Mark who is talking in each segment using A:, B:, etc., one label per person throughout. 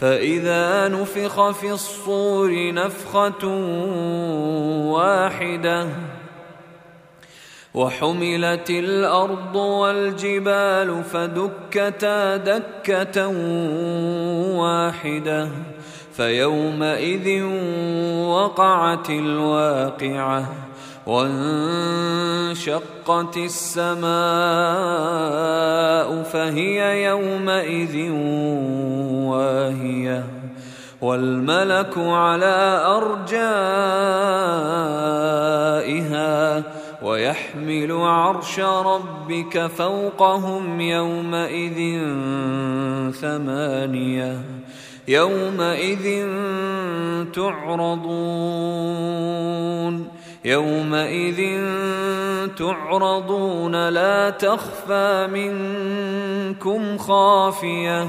A: فإذا نفخ في الصور نفخة واحدة وحملت الأرض والجبال فدكتا دكة واحدة فيومئذ وقعت الواقعة وانشقت السماء فهي يومئذ واهية والملك على أرجائها ويحمل عرش ربك فوقهم يومئذ ثمانية يومئذ تعرضون يومئذ تعرضون لا تخفى منكم خافية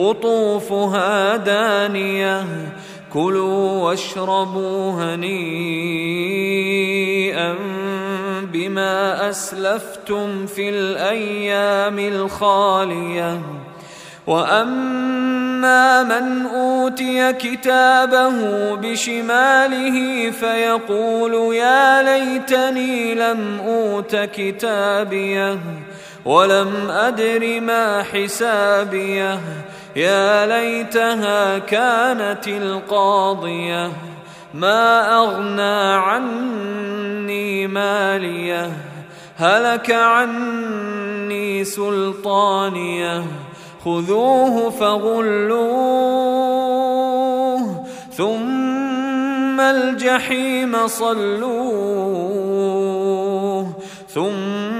A: قطوفها دانية. كلوا واشربوا هنيئا بما أسلفتم في الأيام الخالية. وأما من أوتي كتابه بشماله فيقول يا ليتني لم أوت كتابيه ولم أدر ما حسابيه. يا ليتها كانت القاضية ما أغنى عني مالية هلك عني سلطانية خذوه فغلوه ثم الجحيم صلوه ثم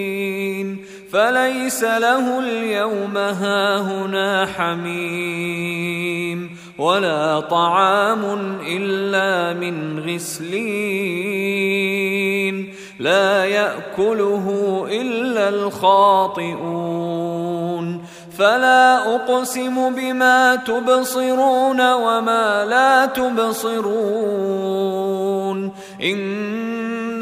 A: فليس له اليوم هاهنا حميم ولا طعام إلا من غسلين لا يأكله إلا الخاطئون فلا أقسم بما تبصرون وما لا تبصرون إن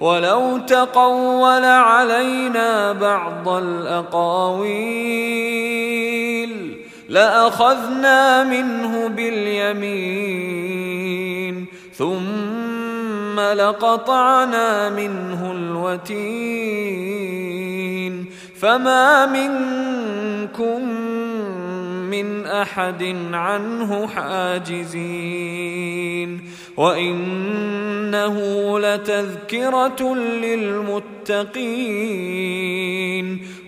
A: ولو تقول علينا بعض الأقاويل لأخذنا منه باليمين ثم لقطعنا منه الوتين. فما منكم من أحد عنه حاجزين. وانه لتذكره للمتقين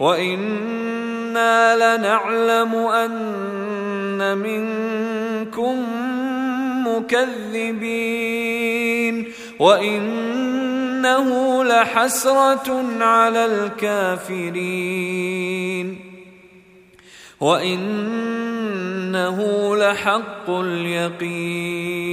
A: وأنا لنعلم ان منكم مكذبين وانه لحسره على الكافرين وانه لحق اليقين